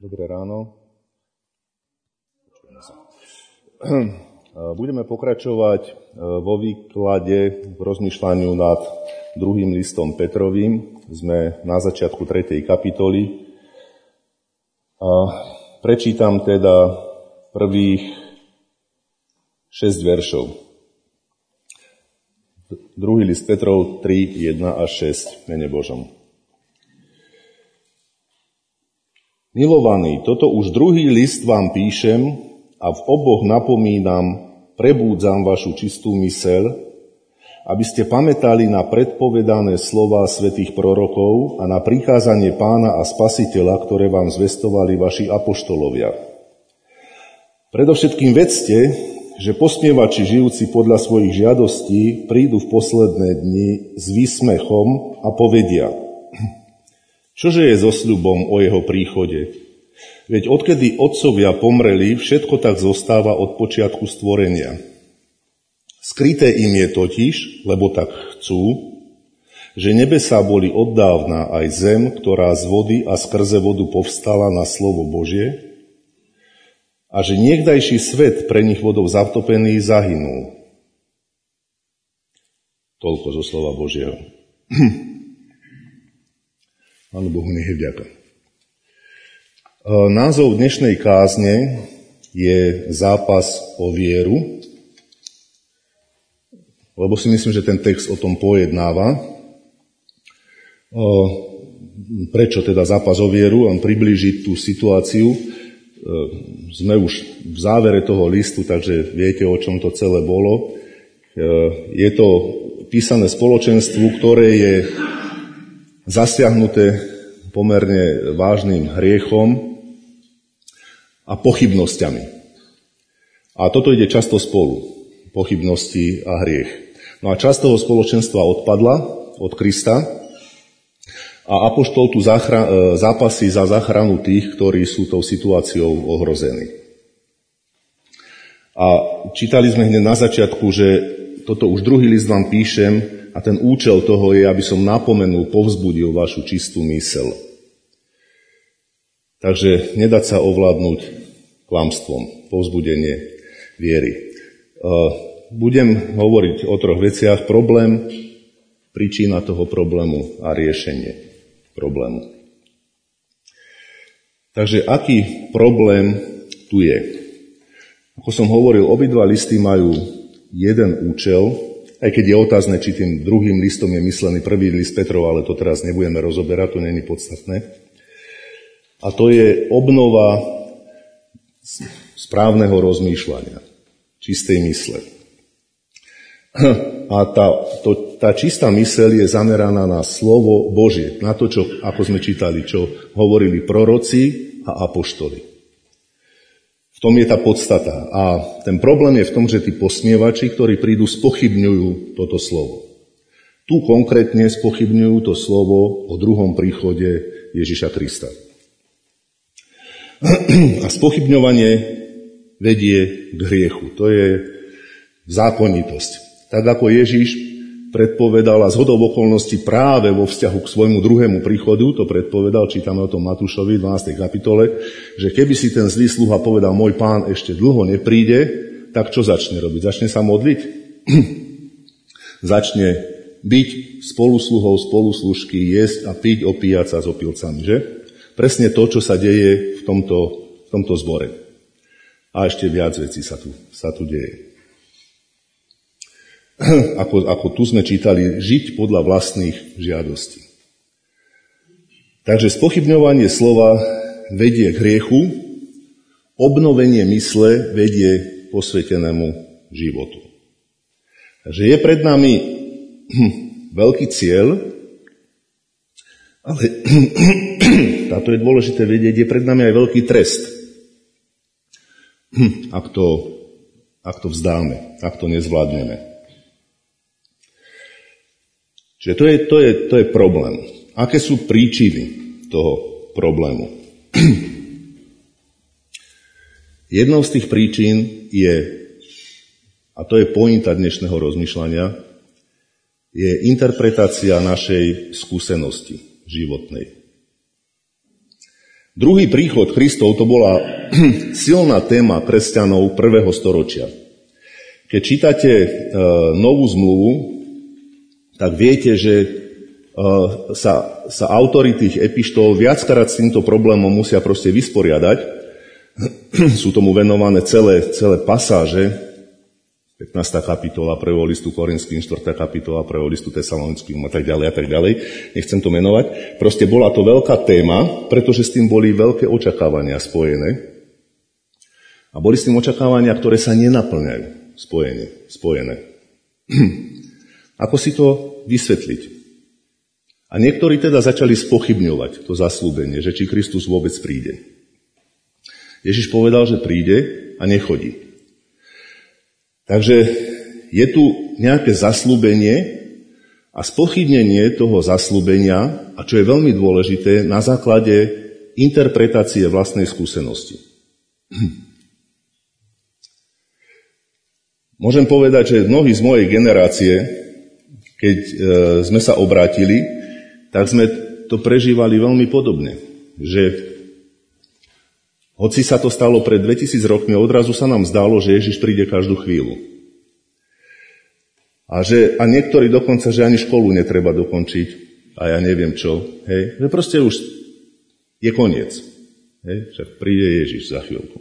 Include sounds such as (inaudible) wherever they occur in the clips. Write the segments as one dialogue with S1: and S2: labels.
S1: Dobré ráno. (clears throat) Budeme pokračovať e, vo výklade v rozmýšľaniu nad druhým listom Petrovým. Sme na začiatku 3. kapitoly. A prečítam teda prvých 6 veršov. Druhý list Petrov 3, 1 a 6, mene Božom. Milovaní, toto už druhý list vám píšem a v oboch napomínam, prebúdzam vašu čistú mysel, aby ste pamätali na predpovedané slova svätých prorokov a na prikázanie pána a spasiteľa, ktoré vám zvestovali vaši apoštolovia. Predovšetkým vedzte, že posmievači žijúci podľa svojich žiadostí prídu v posledné dni s výsmechom a povedia – Čože je so sľubom o jeho príchode? Veď odkedy otcovia pomreli, všetko tak zostáva od počiatku stvorenia. Skryté im je totiž, lebo tak chcú, že nebesá boli oddávna aj zem, ktorá z vody a skrze vodu povstala na slovo Božie, a že niekdajší svet pre nich vodou zatopený zahynul. Toľko zo slova Božieho. (clears throat) Pánu Bohu nech je vďaka. E, názov dnešnej kázne je zápas o vieru, lebo si myslím, že ten text o tom pojednáva. E, prečo teda zápas o vieru? On priblíži tú situáciu. E, sme už v závere toho listu, takže viete, o čom to celé bolo. Je to písané spoločenstvu, ktoré je zasiahnuté pomerne vážnym hriechom a pochybnosťami. A toto ide často spolu, pochybnosti a hriech. No a časť toho spoločenstva odpadla od Krista a Apoštol tu zachra- e, zápasí za záchranu tých, ktorí sú tou situáciou ohrození. A čítali sme hneď na začiatku, že toto už druhý list vám píšem, a ten účel toho je, aby som napomenul, povzbudil vašu čistú mysel. Takže nedať sa ovládnuť klamstvom, povzbudenie viery. E, budem hovoriť o troch veciach. Problém, príčina toho problému a riešenie problému. Takže aký problém tu je? Ako som hovoril, obidva listy majú jeden účel, aj keď je otázne, či tým druhým listom je myslený prvý list Petrov, ale to teraz nebudeme rozoberať, to není podstatné. A to je obnova správneho rozmýšľania, čistej mysle. A tá, to, tá čistá mysel je zameraná na slovo Božie, na to, čo, ako sme čítali, čo hovorili proroci a apoštoli tom je tá podstata. A ten problém je v tom, že tí posmievači, ktorí prídu, spochybňujú toto slovo. Tu konkrétne spochybňujú to slovo o druhom príchode Ježiša Krista. (clears throat) A spochybňovanie vedie k hriechu. To je zákonitosť. Tak ako Ježiš predpovedal a zhodou okolností práve vo vzťahu k svojmu druhému príchodu, to predpovedal, čítame o tom Matúšovi v 12. kapitole, že keby si ten zlý sluha povedal, môj pán ešte dlho nepríde, tak čo začne robiť? Začne sa modliť? (clears throat) začne byť spolusluhou, spoluslužky, jesť a piť, opíjať sa s opilcami, že? Presne to, čo sa deje v tomto, v tomto zbore. A ešte viac vecí sa tu, sa tu deje. (clears throat) ako, ako tu sme čítali, žiť podľa vlastných žiadostí. Takže spochybňovanie slova vedie k hriechu, obnovenie mysle vedie posvetenému životu. Takže je pred nami (clears throat) veľký cieľ, ale (clears throat) táto je dôležité vedieť, je pred nami aj veľký trest, ak to, ak to vzdáme, ak to nezvládneme. Čiže to je, to, je, to je problém. Aké sú príčiny toho problému? (clears throat) Jednou z tých príčin je, a to je pointa dnešného rozmýšľania, je interpretácia našej skúsenosti životnej. Druhý príchod Kristov to bola (clears throat) silná téma kresťanov prvého storočia. Keď čítate e, novú zmluvu, tak viete, že e, sa, sa autory tých epištol viackrát s týmto problémom musia proste vysporiadať. (clears throat) Sú tomu venované celé, celé pasáže, 15. kapitola prvého listu Korinským, 4. kapitola prvého listu Tesalonickým a tak ďalej a tak ďalej. Nechcem to menovať. Proste bola to veľká téma, pretože s tým boli veľké očakávania spojené. A boli s tým očakávania, ktoré sa nenaplňajú spojenie, spojené. (clears throat) Ako si to vysvetliť? A niektorí teda začali spochybňovať to zaslúbenie, že či Kristus vôbec príde. Ježiš povedal, že príde a nechodí. Takže je tu nejaké zaslúbenie a spochybnenie toho zaslúbenia, a čo je veľmi dôležité, na základe interpretácie vlastnej skúsenosti. (clears throat) Môžem povedať, že mnohí z mojej generácie, keď e, sme sa obrátili, tak sme to prežívali veľmi podobne. Že hoci sa to stalo pred 2000 rokmi, odrazu sa nám zdalo, že Ježiš príde každú chvíľu. A, že, a niektorí dokonca, že ani školu netreba dokončiť a ja neviem čo. Hej? Že proste už je koniec. Hej? Však príde Ježiš za chvíľku.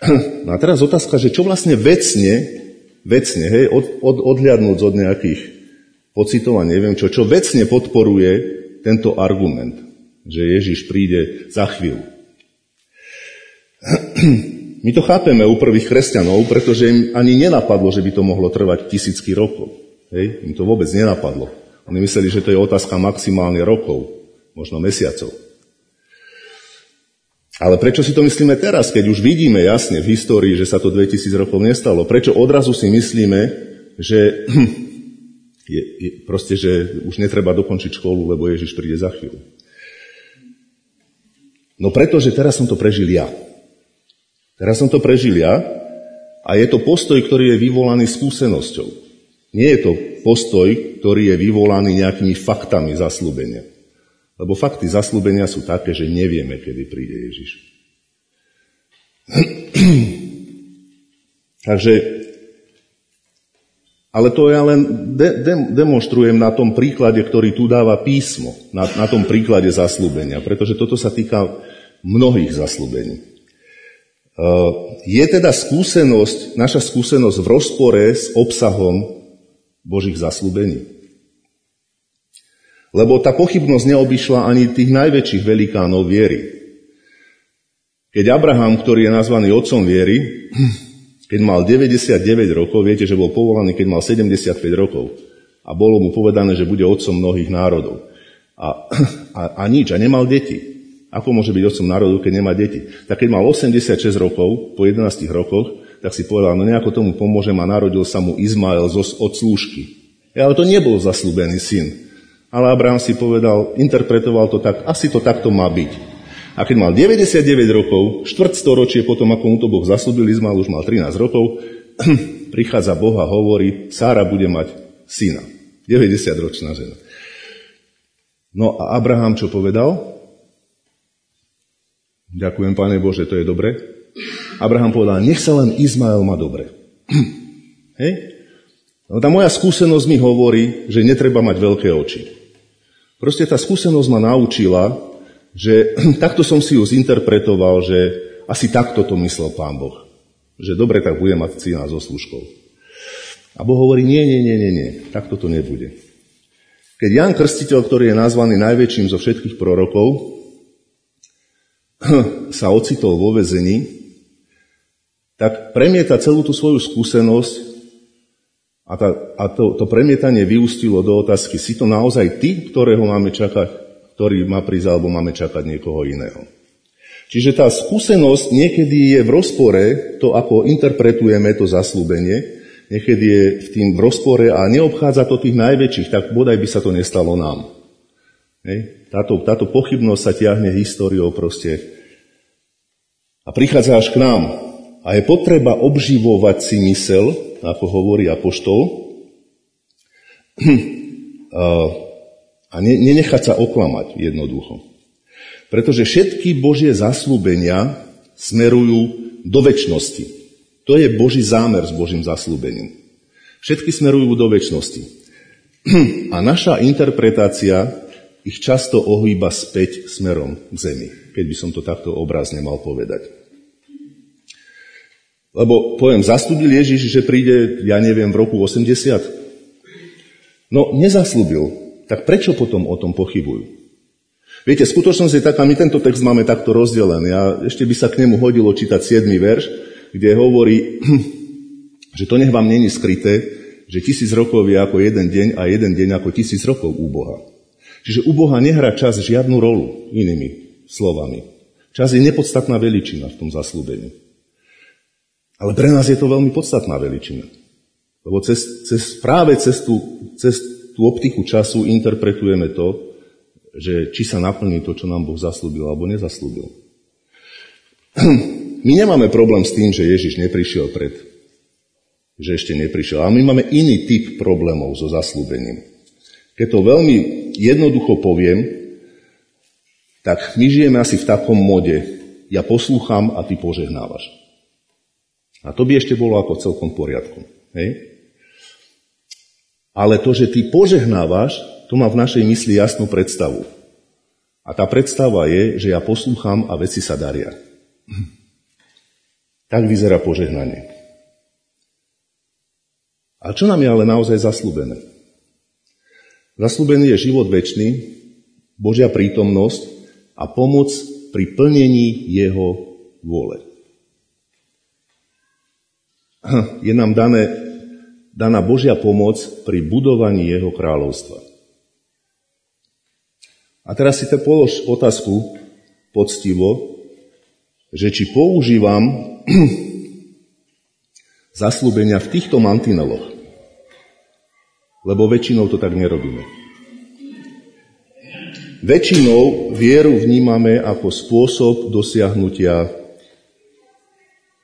S1: (clears throat) No a teraz otázka, že čo vlastne vecne, vecne, hej, od, od, odliadnúť od nejakých pocitov a neviem čo, čo vecne podporuje tento argument, že Ježiš príde za chvíľu. (clears throat) My to chápeme u prvých kresťanov, pretože im ani nenapadlo, že by to mohlo trvať tisícky rokov. Hej? Im to vôbec nenapadlo. Oni mysleli, že to je otázka maximálne rokov, možno mesiacov. Ale prečo si to myslíme teraz, keď už vidíme jasne v histórii, že sa to 2000 rokov nestalo? Prečo odrazu si myslíme, že, (clears throat) je, je, proste, že už netreba dokončiť školu, lebo Ježiš príde za chvíľu? No pretože teraz som to prežil ja. Teraz som to prežil ja a je to postoj, ktorý je vyvolaný skúsenosťou. Nie je to postoj, ktorý je vyvolaný nejakými faktami zaslúbenia. Lebo fakty zaslúbenia sú také, že nevieme, kedy príde Ježiš. (clears throat) Takže, ale to ja len de, de, demonstrujem na tom príklade, ktorý tu dáva písmo, na, na tom príklade zaslúbenia, pretože toto sa týka mnohých zaslúbení. Uh, je teda skúsenosť, naša skúsenosť v rozpore s obsahom Božích zaslúbení. Lebo tá pochybnosť neobyšla ani tých najväčších velikánov viery. Keď Abraham, ktorý je nazvaný otcom viery, keď mal 99 rokov, viete, že bol povolaný, keď mal 75 rokov. A bolo mu povedané, že bude otcom mnohých národov. A, a, a nič, a nemal deti. Ako môže byť otcom národu, keď nemá deti? Tak keď mal 86 rokov, po 11 rokoch, tak si povedal, no nejako tomu pomôžem a narodil sa mu Izmael od slúžky. Ale to nebol zaslúbený syn. Ale Abraham si povedal, interpretoval to tak, asi to takto má byť. A keď mal 99 rokov, štvrt storočie potom, ako mu to Boh zaslúbil, Izmael už mal 13 rokov, (clears throat) prichádza Boh a hovorí, Sára bude mať syna. 90-ročná žena. No a Abraham čo povedal? Ďakujem, Pane Bože, to je dobre. Abraham povedal, nech sa len Izmael má dobre. (clears throat) Hej? No tá moja skúsenosť mi hovorí, že netreba mať veľké oči. Proste tá skúsenosť ma naučila, že (clears throat) takto som si ju zinterpretoval, že asi takto to myslel Pán Boh. Že dobre, tak bude mať syna so služkou. A Boh hovorí, nie, nie, nie, nie, nie, takto to nebude. Keď Jan Krstiteľ, ktorý je nazvaný najväčším zo všetkých prorokov, (clears throat) sa ocitol vo vezení, tak premieta celú tú svoju skúsenosť a, tá, a to, to premietanie vyústilo do otázky, si to naozaj ty, ktorého máme čakať, ktorý má prísť, alebo máme čakať niekoho iného. Čiže tá skúsenosť niekedy je v rozpore, to ako interpretujeme to zaslúbenie, niekedy je v tým v rozpore a neobchádza to tých najväčších, tak bodaj by sa to nestalo nám. Hej. Táto, táto pochybnosť sa tiahne históriou proste a prichádza až k nám. A je potreba obživovať si mysel, ako hovorí Apoštol, (clears throat) a nenechať sa oklamať jednoducho. Pretože všetky Božie zaslúbenia smerujú do väčšnosti. To je Boží zámer s Božím zaslúbením. Všetky smerujú do väčšnosti. (clears throat) A naša interpretácia ich často ohýba späť smerom k zemi, keď by som to takto obrazne mal povedať. Lebo poviem, zastúbil Ježiš, že príde, ja neviem, v roku 80? No, nezaslúbil. Tak prečo potom o tom pochybujú? Viete, skutočnosť je taká, my tento text máme takto rozdelený a ešte by sa k nemu hodilo čítať 7. verš, kde hovorí, (clears throat) že to nech vám není skryté, že tisíc rokov je ako jeden deň a jeden deň ako tisíc rokov u Boha. Čiže u Boha nehrá čas žiadnu rolu, inými slovami. Čas je nepodstatná veličina v tom zaslúbení. Ale pre nás je to veľmi podstatná veličina. Lebo cez, cez, práve cez tú, cez tú optiku času interpretujeme to, že či sa naplní to, čo nám Boh zaslúbil alebo nezaslúbil. (clears throat) My nemáme problém s tým, že Ježiš neprišiel pred, že ešte neprišiel, ale my máme iný typ problémov so zaslúbením. Keď to veľmi jednoducho poviem, tak my žijeme asi v takom mode, ja poslúcham a ty požehnávaš. A to by ešte bolo ako celkom v poriadku. Hej? Ale to, že ty požehnávaš, to má v našej mysli jasnú predstavu. A tá predstava je, že ja poslúcham a veci sa daria. (clears throat) Tak vyzerá požehnanie. A čo nám je ale naozaj zaslúbené? Zaslúbený je život väčší, Božia prítomnosť a pomoc pri plnení Jeho vôle. (clears throat) Je nám dané, daná Božia pomoc pri budovaní Jeho kráľovstva. A teraz si te polož otázku poctivo, že či používam (clears throat) zaslúbenia v týchto mantineloch. Lebo väčšinou to tak nerobíme. Väčšinou vieru vnímame ako spôsob dosiahnutia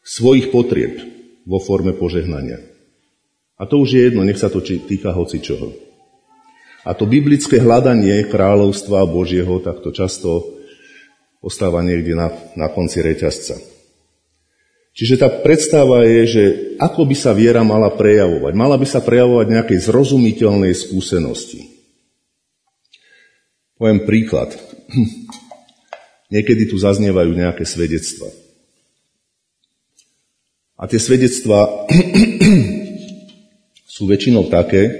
S1: svojich potrieb vo forme požehnania. A to už je jedno, nech sa to týka hoci čoho. A to biblické hľadanie kráľovstva Božieho takto často ostáva niekde na, na konci reťazca. Čiže tá predstava je, že ako by sa viera mala prejavovať. Mala by sa prejavovať nejakej zrozumiteľnej skúsenosti. Poviem príklad. (clears throat) Niekedy tu zaznievajú nejaké svedectva. A tie svedectva (clears throat) sú väčšinou také,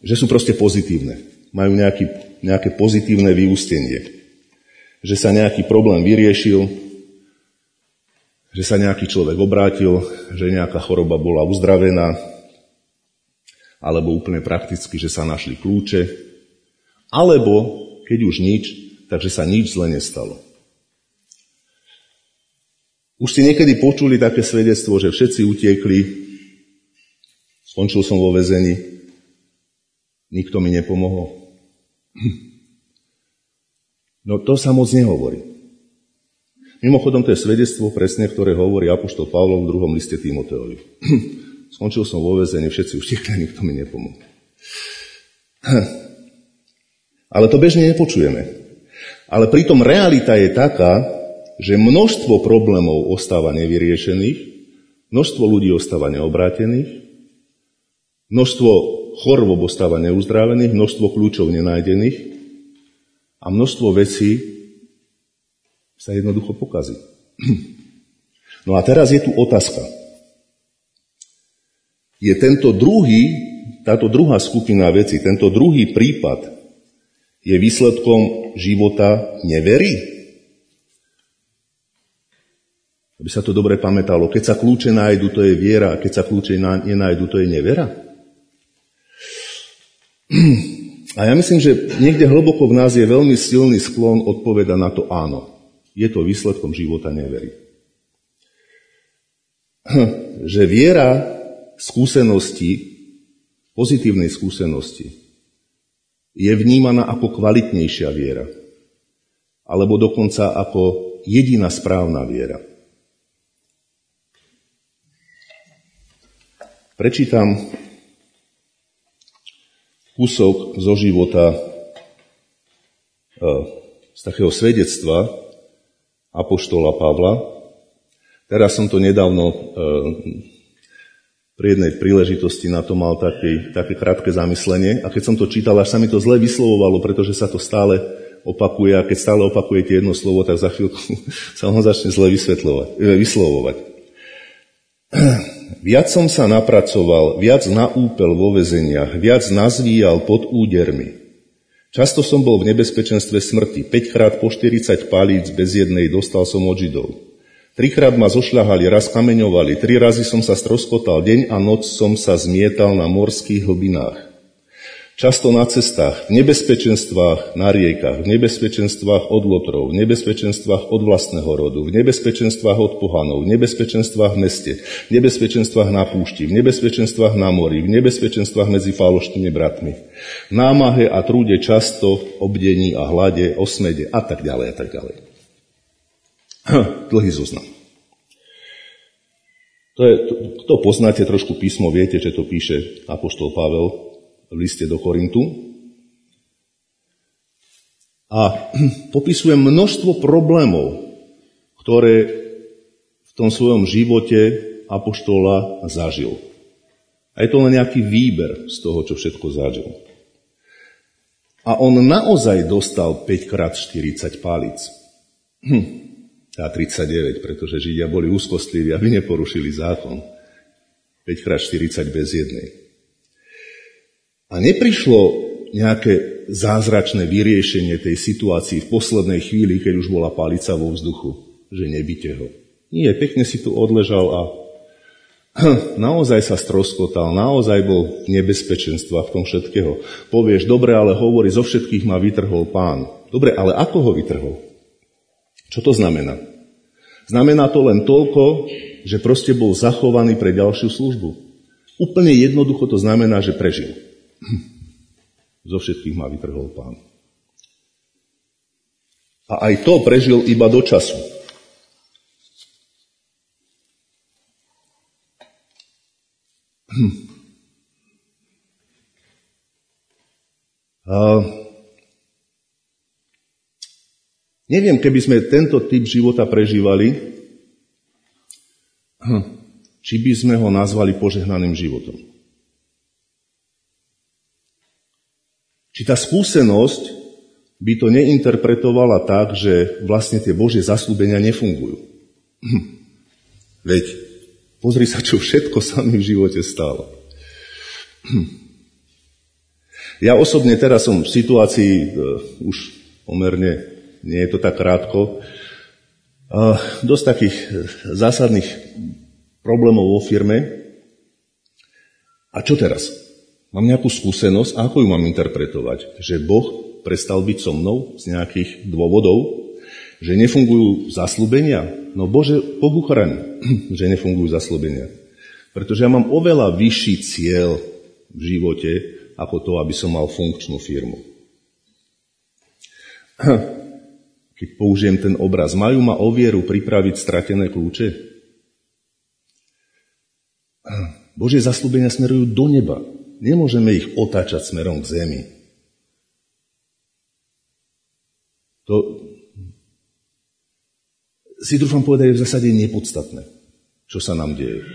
S1: že sú proste pozitívne. Majú nejaký, nejaké pozitívne vyústenie. Že sa nejaký problém vyriešil, že sa nejaký človek obrátil, že nejaká choroba bola uzdravená, alebo úplne prakticky, že sa našli kľúče, alebo keď už nič, takže sa nič zle nestalo. Už si niekedy počuli také svedectvo, že všetci utiekli, skončil som vo vezení, Nikto mi nepomohol. No to sa moc nehovorí. Mimochodom, to je svedectvo presne, ktoré hovorí Apoštol Pavlov v druhom liste Timoteovi. (clears throat) Skončil som vo väzení, všetci už tiekli, nikto mi nepomohol. (clears throat) Ale to bežne nepočujeme. Ale pritom realita je taká, že množstvo problémov ostáva nevyriešených, množstvo ľudí ostáva neobrátených, množstvo chorôb ostáva neuzdravených, množstvo kľúčov nenájdených a množstvo vecí sa jednoducho pokazí. (clears throat) No a teraz je tu otázka. Je tento druhý, táto druhá skupina veci, tento druhý prípad je výsledkom života nevery? Aby sa to dobre pamätalo. Keď sa kľúče nájdu, to je viera, a keď sa kľúče nenájdu, to je nevera. A ja myslím, že niekde hlboko v nás je veľmi silný sklon odpoveda na to áno. Je to výsledkom života nevery. (clears throat) Že viera skúsenosti, pozitívnej skúsenosti, je vnímaná ako kvalitnejšia viera. Alebo dokonca ako jediná správna viera. Prečítam kúsok zo života e, z takého svedectva Apoštola Pavla. Teraz som to nedávno e, pri jednej príležitosti na to mal také, také krátke zamyslenie a keď som to čítal, až sa mi to zle vyslovovalo, pretože sa to stále opakuje a keď stále opakujete jedno slovo, tak za chvíľku (laughs) sa ho začne zle vysvetľovať, e, vyslovovať. (clears throat) Viac som sa napracoval, viac naúpel vo vezeniach, viac nazvíjal pod údermi. Často som bol v nebezpečenstve smrti. 5 krát po 40 palíc bez jednej dostal som od Židov. Trikrát ma zošľahali, raz kameňovali, tri razy som sa stroskotal, deň a noc som sa zmietal na morských hlbinách. Často na cestách, v nebezpečenstvách na riekach, v nebezpečenstvách od lotrov, v nebezpečenstvách od vlastného rodu, v nebezpečenstvách od pohanov, v nebezpečenstvách v meste, v nebezpečenstvách na púšti, v nebezpečenstvách na mori, v nebezpečenstvách medzi falošnými bratmi, v námahe a trúde často, obdení a hlade, osmede a tak ďalej a tak ďalej. (clears throat) Dlhý zoznam. To, je, to, to poznáte trošku písmo, viete, že to píše Apoštol Pavel v liste do Korintu. A (clears throat) popisuje množstvo problémov, ktoré v tom svojom živote apoštola zažil. A je to len nejaký výber z toho, čo všetko zažil. A on naozaj dostal 5 krát 40 palic. Hm, a 39, pretože Židia boli úzkostliví, aby neporušili zákon. 5 krát 40 bez jednej. A neprišlo nejaké zázračné vyriešenie tej situácii v poslednej chvíli, keď už bola palica vo vzduchu, že nebyte ho. Nie, pekne si tu odležal a (clears throat) naozaj sa stroskotal, naozaj bol v nebezpečenstvách v tom všetkého. Povieš, dobre, ale hovorí, zo všetkých ma vytrhol pán. Dobre, ale ako ho vytrhol? Čo to znamená? Znamená to len toľko, že proste bol zachovaný pre ďalšiu službu. Úplne jednoducho to znamená, že prežil. (clears throat) Zo všetkých ma vytrhol pán. A aj to prežil iba do času. (clears throat) A neviem, keby sme tento typ života prežívali, (clears throat) či by sme ho nazvali požehnaným životom. Či tá skúsenosť by to neinterpretovala tak, že vlastne tie Božie zaslúbenia nefungujú. Hm. Veď pozri sa, čo všetko sa mi v živote stalo. Hm. Ja osobne teraz som v situácii, uh, už pomerne, nie je to tak krátko, dosť takých e, zásadných problémov vo firme. A čo teraz? Mám nejakú skúsenosť a ako ju mám interpretovať? Že Boh prestal byť so mnou z nejakých dôvodov, že nefungujú zaslúbenia? No Bože, chraň, (clears throat) že nefungujú zaslúbenia. Pretože ja mám oveľa vyšší cieľ v živote, ako to, aby som mal funkčnú firmu. (clears throat) Keď použijem ten obraz, majú ma o vieru pripraviť stratené kľúče? (clears throat) Božie zaslúbenia smerujú do neba. Nemôžeme ich otáčať smerom k zemi. To si dúfam povedať, je v zásade nepodstatné, čo sa nám deje.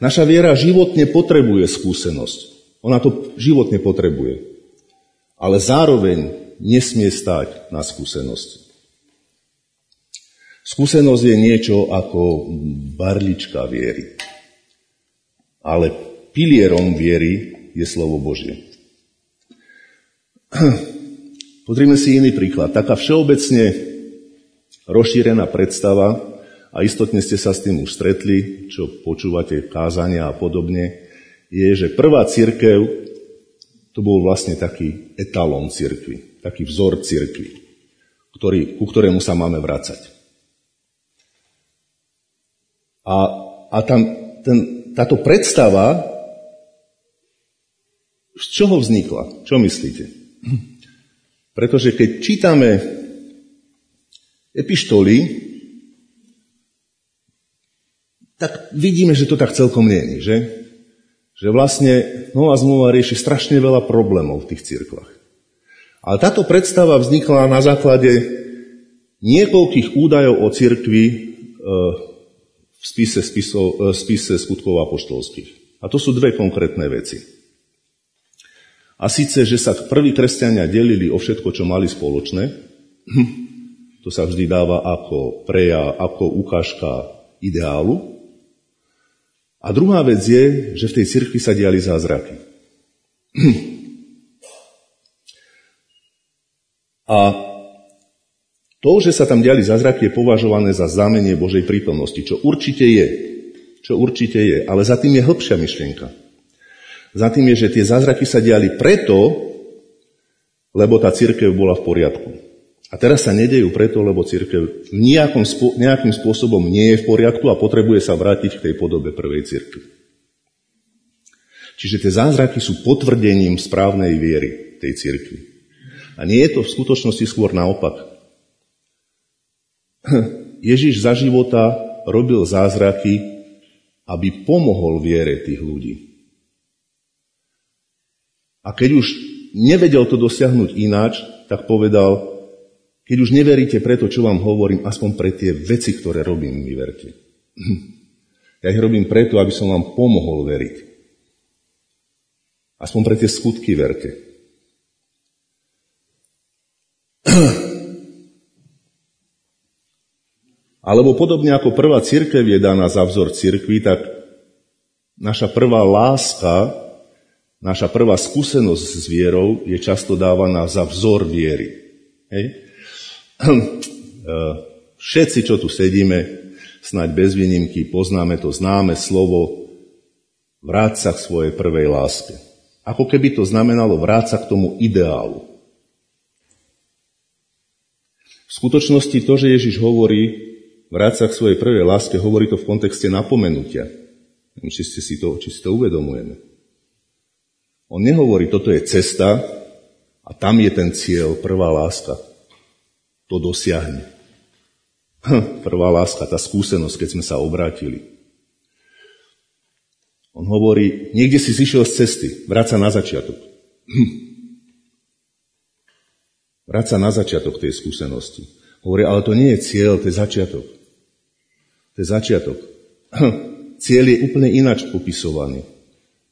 S1: Naša viera životne potrebuje skúsenosť. Ona to životne potrebuje. Ale zároveň nesmie stáť na skúsenosti. Skúsenosť je niečo ako barlička viery ale pilierom viery je slovo Božie. (clears throat) Pozrime si iný príklad. Taká všeobecne rozšírená predstava, a istotne ste sa s tým už stretli, čo počúvate kázania a podobne, je, že prvá církev to bol vlastne taký etalón církvy, taký vzor církvy, ktorý, ku ktorému sa máme vrácať. A, a tam ten táto predstava z čoho vznikla? Čo myslíte? Pretože keď čítame epištoly, tak vidíme, že to tak celkom nie je, že? Že vlastne Nová zmluva rieši strašne veľa problémov v tých cirkvách. Ale táto predstava vznikla na základe niekoľkých údajov o cirkvi e, v spise, spisov, v spise skutkov apoštolských. A to sú dve konkrétne veci. A síce, že sa prví kresťania delili o všetko, čo mali spoločné, (clears throat) to sa vždy dáva ako preja, ako ukážka ideálu. A druhá vec je, že v tej cirkvi sa diali zázraky. (clears throat) A to, že sa tam diali zázraky, je považované za znamenie Božej prítomnosti, čo určite je. Čo určite je. Ale za tým je hĺbšia myšlienka. Za tým je, že tie zázraky sa diali preto, lebo tá církev bola v poriadku. A teraz sa nedejú preto, lebo církev nejakým, nejakým spôsobom nie je v poriadku a potrebuje sa vrátiť k tej podobe prvej církvy. Čiže tie zázraky sú potvrdením správnej viery tej církvy. A nie je to v skutočnosti skôr naopak. Ježiš za života robil zázraky, aby pomohol viere tých ľudí. A keď už nevedel to dosiahnuť ináč, tak povedal, keď už neveríte preto, čo vám hovorím, aspoň pre tie veci, ktoré robím, mi verte. Ja ich robím preto, aby som vám pomohol veriť. Aspoň pre tie skutky verte. Alebo podobne ako prvá církev je daná za vzor církvy, tak naša prvá láska, naša prvá skúsenosť s vierou je často dávaná za vzor viery. Hej? (clears throat) Eh, všetci, čo tu sedíme, snáď bez výnimky, poznáme to známe slovo vráť sa k svojej prvej láske. Ako keby to znamenalo vráť sa k tomu ideálu. V skutočnosti to, že Ježiš hovorí vráť sa k svojej prvej láske, hovorí to v kontexte napomenutia. Či, ste si to, či si to uvedomujeme. On nehovorí, toto je cesta a tam je ten cieľ, prvá láska to dosiahne. Hm, prvá láska, tá skúsenosť, keď sme sa obrátili. On hovorí, niekde si zišiel z cesty, vráť sa na začiatok. Hm. Vráť sa na začiatok tej skúsenosti. Hovorí, ale to nie je cieľ, to je začiatok. Je začiatok. Hm. Cieľ je úplne ináč popisovaný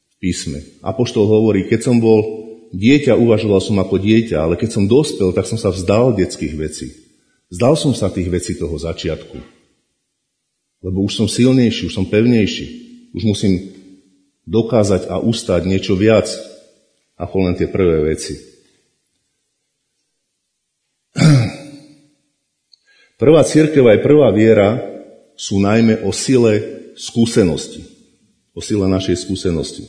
S1: v písme. Apoštol hovorí, keď som bol dieťa uvažoval som ako dieťa, ale keď som dospel, tak som sa vzdal detských vecí. Vzdal som sa tých vecí toho začiatku. Lebo už som silnejší, už som pevnejší. Už musím dokázať a ustať niečo viac, ako len tie prvé veci. (clears throat) Prvá církev aj prvá viera sú najmä o sile skúsenosti. O sile našej skúsenosti.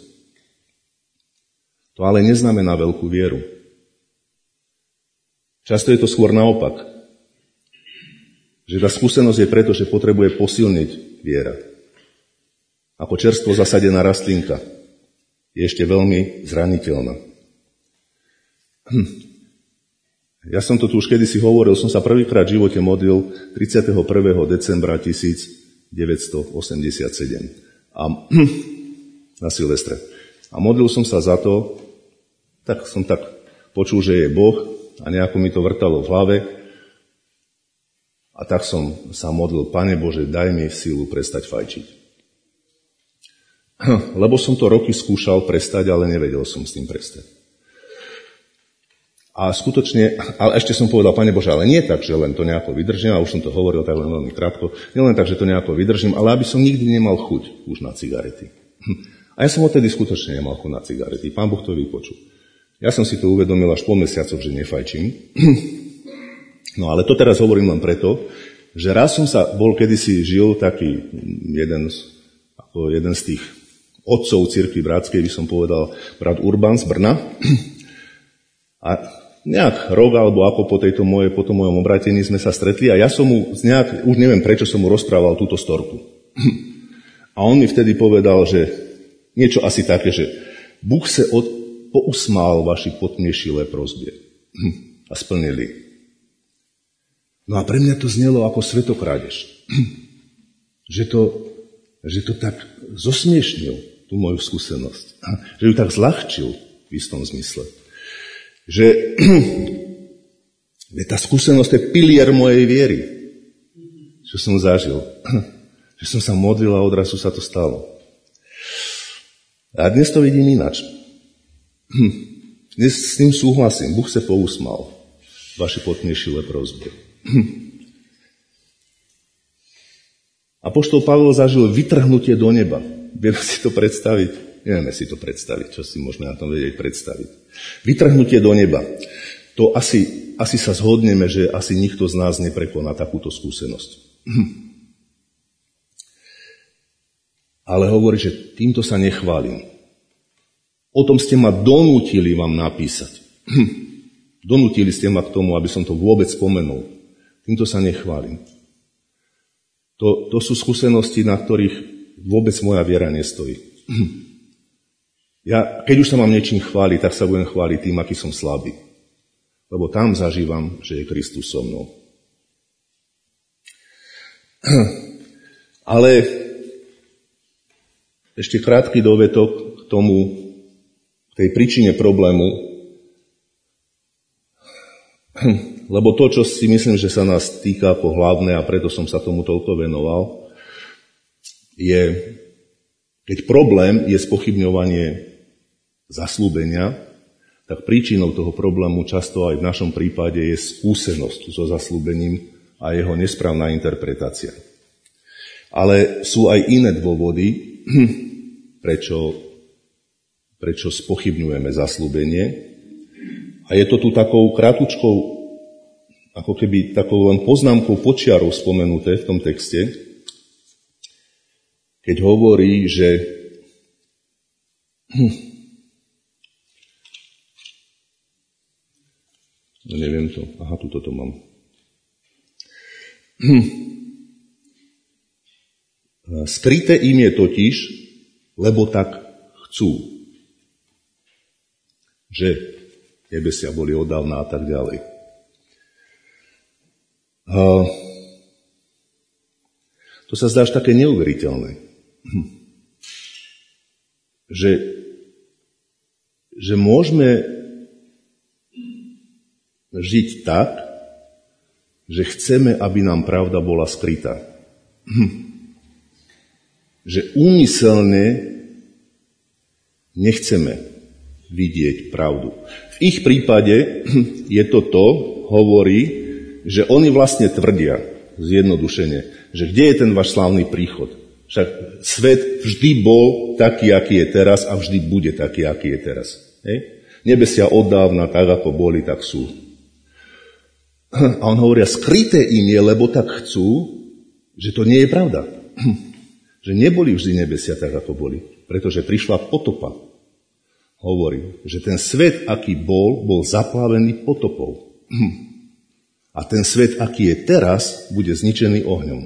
S1: To ale neznamená veľkú vieru. Často je to skôr naopak. Že tá skúsenosť je preto, že potrebuje posilniť viera. Ako čerstvo zasadená rastlinka je ešte veľmi zraniteľná. Hm. Ja som to tu už kedysi hovoril, som sa prvýkrát v živote modlil 31. decembra 1987 a, (clears throat) na Silvestre. A modlil som sa za to, tak som tak počul, že je Boh a nejako mi to vrtalo v hlave. A tak som sa modlil, Pane Bože, daj mi sílu prestať fajčiť. (clears throat) Lebo som to roky skúšal prestať, ale nevedel som s tým prestať. A skutočne, ale ešte som povedal, Pane Bože, ale nie tak, že len to nejako vydržím, a už som to hovoril tak len veľmi krátko, nie len tak, že to nejako vydržím, ale aby som nikdy nemal chuť už na cigarety. (laughs) A ja som odtedy skutočne nemal chuť na cigarety. Pán Boh to vypočul. Ja som si to uvedomil až po mesiacoch, že nefajčím. (clears throat) No ale to teraz hovorím len preto, že raz som sa, bol kedysi žil taký jeden, ako jeden z tých otcov cirkvi bratskej, by som povedal, brat Urban z Brna. (clears throat) A nejak rok alebo ako po, tejto moje, po tom mojom obratení sme sa stretli a ja som mu nejak, už neviem prečo som mu rozprával túto storku. (clears throat) A on mi vtedy povedal, že niečo asi také, že Búh se od, pousmál vaši potmiešilé prozbie (clears throat) a splnili. No a pre mňa to znelo ako svetokrádež. (clears throat) že, to, že to tak zosmiešnil tú moju skúsenosť. Že ju tak zľahčil v istom zmysle. Že (clears throat) tá skúsenosť je pilier mojej viery, čo som zažil. (clears throat) Že som sa modlil a odrazu sa to stalo. A dnes to vidím inač. (clears throat) Dnes s tým súhlasím. Boh sa pousmal vaše potnešilé prozby. A poštol Pavel zažil vytrhnutie do neba. Vieme si to predstaviť? Nevieme si to predstaviť, čo si môžeme na tom vedieť predstaviť. Vytrhnutie do neba. To asi, asi sa zhodneme, že asi nikto z nás neprekoná takúto skúsenosť. (clears throat) Ale hovorí, že týmto sa nechválim. O tom ste ma donútili vám napísať. (clears throat) donútili ste ma k tomu, aby som to vôbec spomenul. Týmto sa nechválim. To, to sú skúsenosti, na ktorých vôbec moja viera nestojí. (clears throat) Ja, keď už sa mám niečím chváliť, tak sa budem chváliť tým, aký som slabý. Lebo tam zažívam, že je Kristus so mnou. (clears throat) Ale ešte krátky dovetok k tomu, k tej príčine problému, (clears throat) lebo to, čo si myslím, že sa nás týka ako hlavné a preto som sa tomu toľko venoval, je, keď problém je spochybňovanie zaslúbenia, tak príčinou toho problému často aj v našom prípade je skúsenosť so zaslúbením a jeho nesprávna interpretácia. Ale sú aj iné dôvody, (clears throat) prečo, prečo spochybňujeme zaslúbenie. A je to tu takou kratučkou, ako keby takou len poznámkou počiarov spomenuté v tom texte, keď hovorí, že (clears throat) No neviem to. Aha, tuto to mám. (clears throat) Skryté im je totiž, lebo tak chcú. Že nebesia boli odávna a tak ďalej. A to sa zdá až také neuveriteľné. Že, že môžeme žiť tak, že chceme, aby nám pravda bola skrytá. Hm. Že úmyselne nechceme vidieť pravdu. V ich prípade je to to, hovorí, že oni vlastne tvrdia, zjednodušene, že kde je ten váš slávny príchod? Však svet vždy bol taký, aký je teraz a vždy bude taký, aký je teraz. Hej? Nebesia od dávna tak, ako boli, tak sú. A on hovoria, skryté im je, lebo tak chcú, že to nie je pravda. (clears throat) Že neboli vždy nebesia tak, ako boli. Pretože prišla potopa. Hovorí, že ten svet, aký bol, bol zaplavený potopou. (clears throat) A ten svet, aký je teraz, bude zničený ohňom.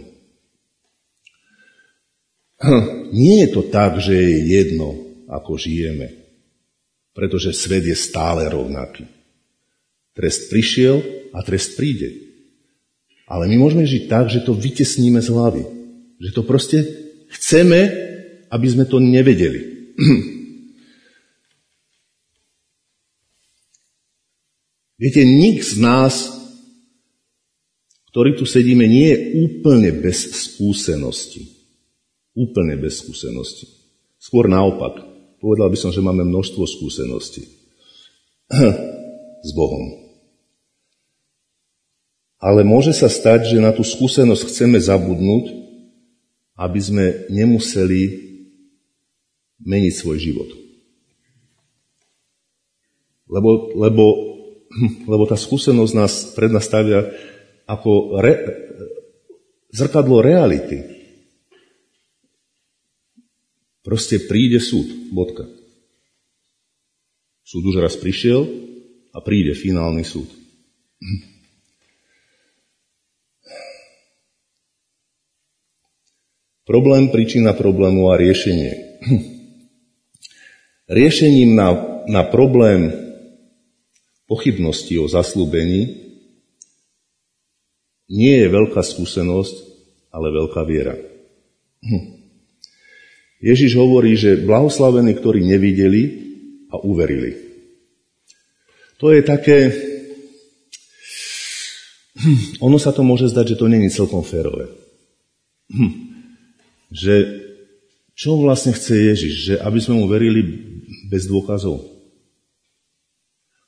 S1: (clears throat) Nie je to tak, že je jedno, ako žijeme. Pretože svet je stále rovnaký. Trest prišiel a trest príde. Ale my môžeme žiť tak, že to vytesníme z hlavy. Že to proste chceme, aby sme to nevedeli. (clears throat) Viete, nik z nás, ktorý tu sedíme, nie je úplne bez skúsenosti. Úplne bez skúsenosti. Skôr naopak. Povedal by som, že máme množstvo skúseností (clears throat) s Bohom. Ale môže sa stať, že na tú skúsenosť chceme zabudnúť, aby sme nemuseli meniť svoj život. Lebo, lebo, (laughs) lebo tá skúsenosť nás pred ako re, zrkadlo reality. Proste príde súd. Bodka. Súd už raz prišiel a príde finálny súd. Problém, príčina problému a riešenie. (clears throat) Riešením na, na problém pochybnosti o zaslúbení nie je veľká skúsenosť, ale veľká viera. (clears throat) Ježiš hovorí, že blahoslavení, ktorí nevideli a uverili. to je také, (clears throat) ono sa to môže zdať, že to není celkom férové. Že čo vlastne chce Ježiš? Že aby sme mu verili bez dôkazov?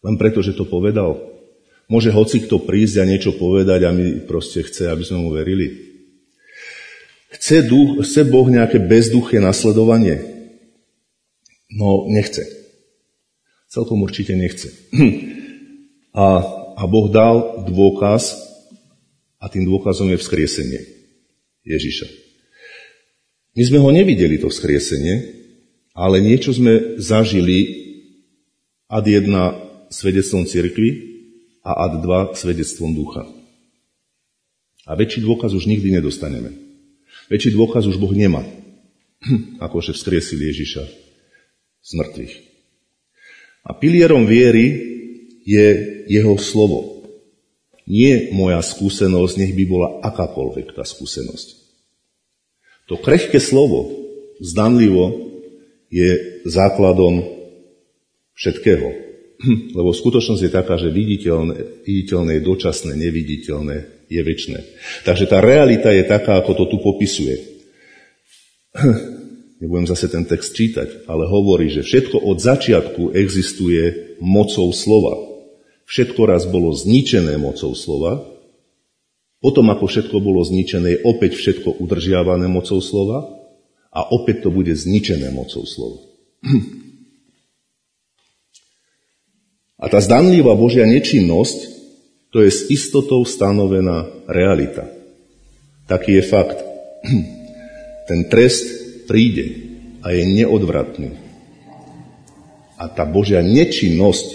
S1: Len preto, že to povedal? Môže hoci kto prísť a niečo povedať a my proste chce, aby sme mu verili? Chce, duch, chce Boh nejaké bezduché nasledovanie? No, nechce. Celkom určite nechce. (clears throat) A, a Boh dal dôkaz a tým dôkazom je vzkriesenie Ježiša. My sme ho nevideli, to vzkriesenie, ale niečo sme zažili ad jedna svedectvom cirkvi a ad dva svedectvom ducha. A väčší dôkaz už nikdy nedostaneme. Väčší dôkaz už Boh nemá, (clears throat) akože vzkriesil Ježiša z mŕtvych. A pilierom viery je jeho slovo. Nie moja skúsenosť, nech by bola akákoľvek tá skúsenosť. To krehké slovo, zdanlivo, je základom všetkého. (clears throat) Lebo skutočnosť je taká, že viditeľné, viditeľné je dočasné, neviditeľné je väčšie. Takže tá realita je taká, ako to tu popisuje. (clears throat) Nebudem zase ten text čítať, ale hovorí, že všetko od začiatku existuje mocou slova. Všetko raz bolo zničené mocou slova potom, ako všetko bolo zničené, je opäť všetko udržiavané mocou slova a opäť to bude zničené mocou slova. (clears throat) A tá zdanlivá Božia nečinnosť, to je s istotou stanovená realita. Taký je fakt. (clears throat) Ten trest príde a je neodvratný. A tá Božia nečinnosť,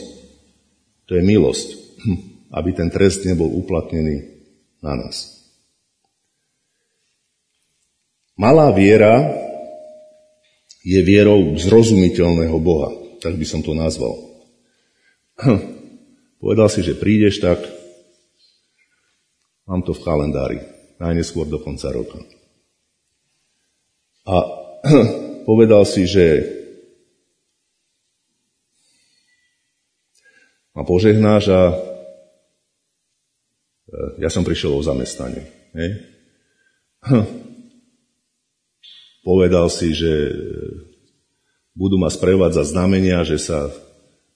S1: to je milosť, (clears throat) aby ten trest nebol uplatnený na nás. Malá viera je vierou zrozumiteľného Boha, tak by som to nazval. (clears throat) Povedal si, že prídeš, tak mám to v kalendári, najneskôr do konca roka. A (clears throat) povedal si, že ma požehnáš a ja som prišiel o zamestnanie. Hej? Hm. Povedal si, že budú ma sprevádzať znamenia, že sa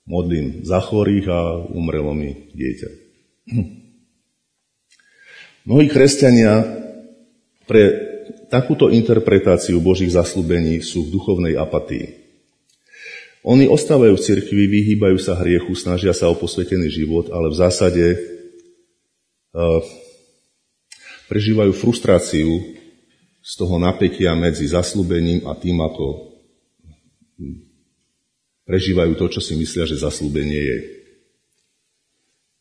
S1: modlím za chorých a umrelo mi dieťa. Hm. Mnohí kresťania pre takúto interpretáciu Božích zaslúbení sú v duchovnej apatii. Oni ostávajú v cirkvi, vyhýbajú sa hriechu, snažia sa o posvetený život, ale v zásade prežívajú frustráciu z toho napätia medzi zaslúbením a tým, ako prežívajú to, čo si myslia, že zaslúbenie je.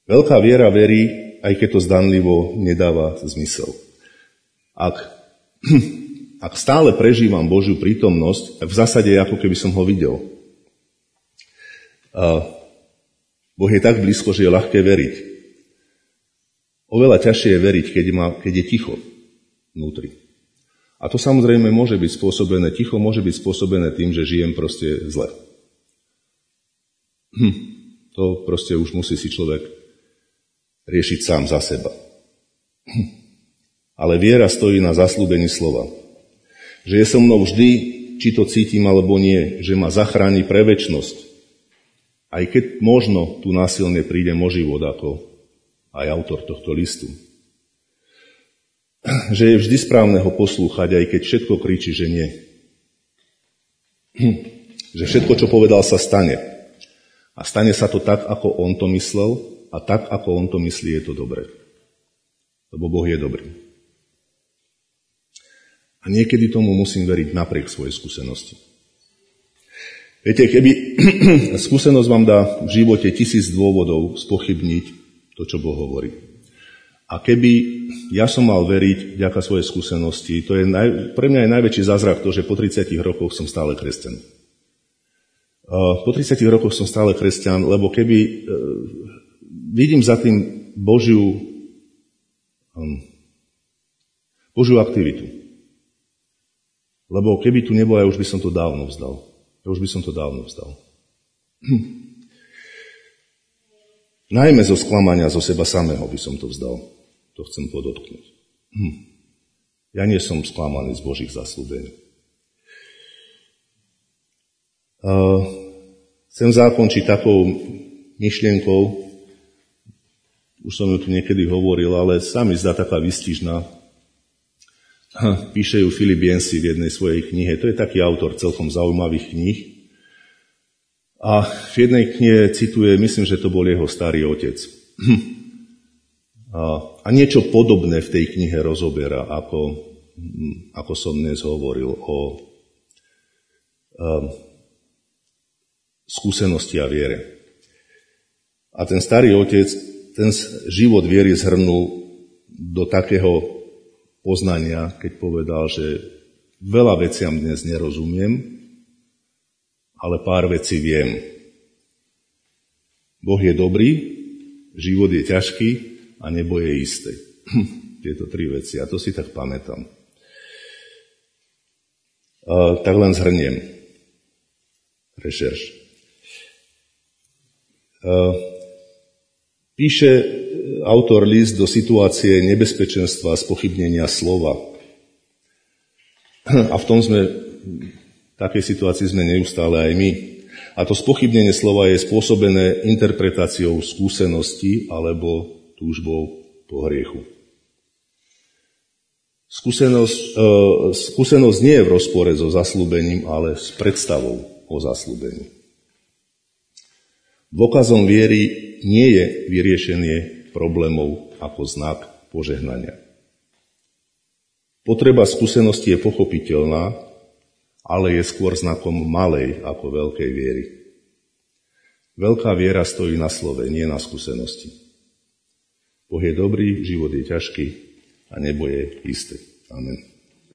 S1: Veľká viera verí, aj keď to zdanlivo nedáva zmysel. Ak, (clears throat) ak stále prežívam Božiu prítomnosť, tak v zásade je ako keby som ho videl. A boh je tak blízko, že je ľahké veriť. Oveľa ťažšie je veriť, keď, má, keď je ticho vnútri. A to samozrejme môže byť spôsobené, ticho môže byť spôsobené tým, že žijem proste zle. Hm, to proste už musí si človek riešiť sám za seba. Hm. Ale viera stojí na zaslúbení slova. Že je so mnou vždy, či to cítim alebo nie, že ma zachráni pre väčnosť. Aj keď možno tu násilne príde o život ako aj autor tohto listu. (clears throat) Že je vždy správne ho poslúchať, aj keď všetko kričí, že nie. Hm. Že všetko, čo povedal, sa stane. A stane sa to tak, ako on to myslel a tak, ako on to myslí, je to dobré. Lebo Boh je dobrý. A niekedy tomu musím veriť napriek svojej skúsenosti. Viete, keby (clears throat) skúsenosť vám dá v živote tisíc dôvodov spochybniť to, čo Boh hovorí. A keby ja som mal veriť vďaka svojej skúsenosti, to je naj, pre mňa je najväčší zázrak to, že po 30 rokoch som stále kresťan. Po 30 rokoch som stále kresťan, lebo keby uh, vidím za tým Božiu, um, Božiu aktivitu. Lebo keby tu nebola, ja už by som to dávno vzdal. Ja už by som to dávno vzdal. Najmä zo sklamania zo seba samého by som to vzdal. To chcem podotknúť. Hm. Ja nie som sklamaný z Božích zaslúbení. Uh, chcem zakončiť takou myšlienkou, už som ju tu niekedy hovoril, ale sa mi zdá taká vystižná. Píše ju Filip Jensi v jednej svojej knihe. To je taký autor celkom zaujímavých kníh. A v jednej knihe cituje, myslím, že to bol jeho starý otec. (clears throat) A, niečo podobné v tej knihe rozoberá, ako, ako som dnes hovoril o um, skúsenosti a viere. A ten starý otec ten život viery zhrnul do takého poznania, keď povedal, že veľa veciam dnes nerozumiem, ale pár vecí viem. Boh je dobrý, život je ťažký a nebo je isté. (clears throat) Tieto tri veci. A to si tak pamätám. A, tak len zhrniem. Rešerš. A, píše autor list do situácie nebezpečenstva a spochybnenia slova. (clears throat) A v tom sme, takej situácii sme neustále aj my. A to spochybnenie slova je spôsobené interpretáciou skúsenosti alebo túžbou po hriechu. Skúsenosť, e, skúsenosť nie je v rozpore so zaslúbením, ale s predstavou o zaslúbení. Dôkazom viery nie je vyriešenie problémov ako znak požehnania. Potreba skúsenosti je pochopiteľná, ale je skôr znakom malej ako veľkej viery. Veľká viera stojí na slove, nie na skúsenosti. Boh je dobrý, život je ťažký a nebo je isté. Amen.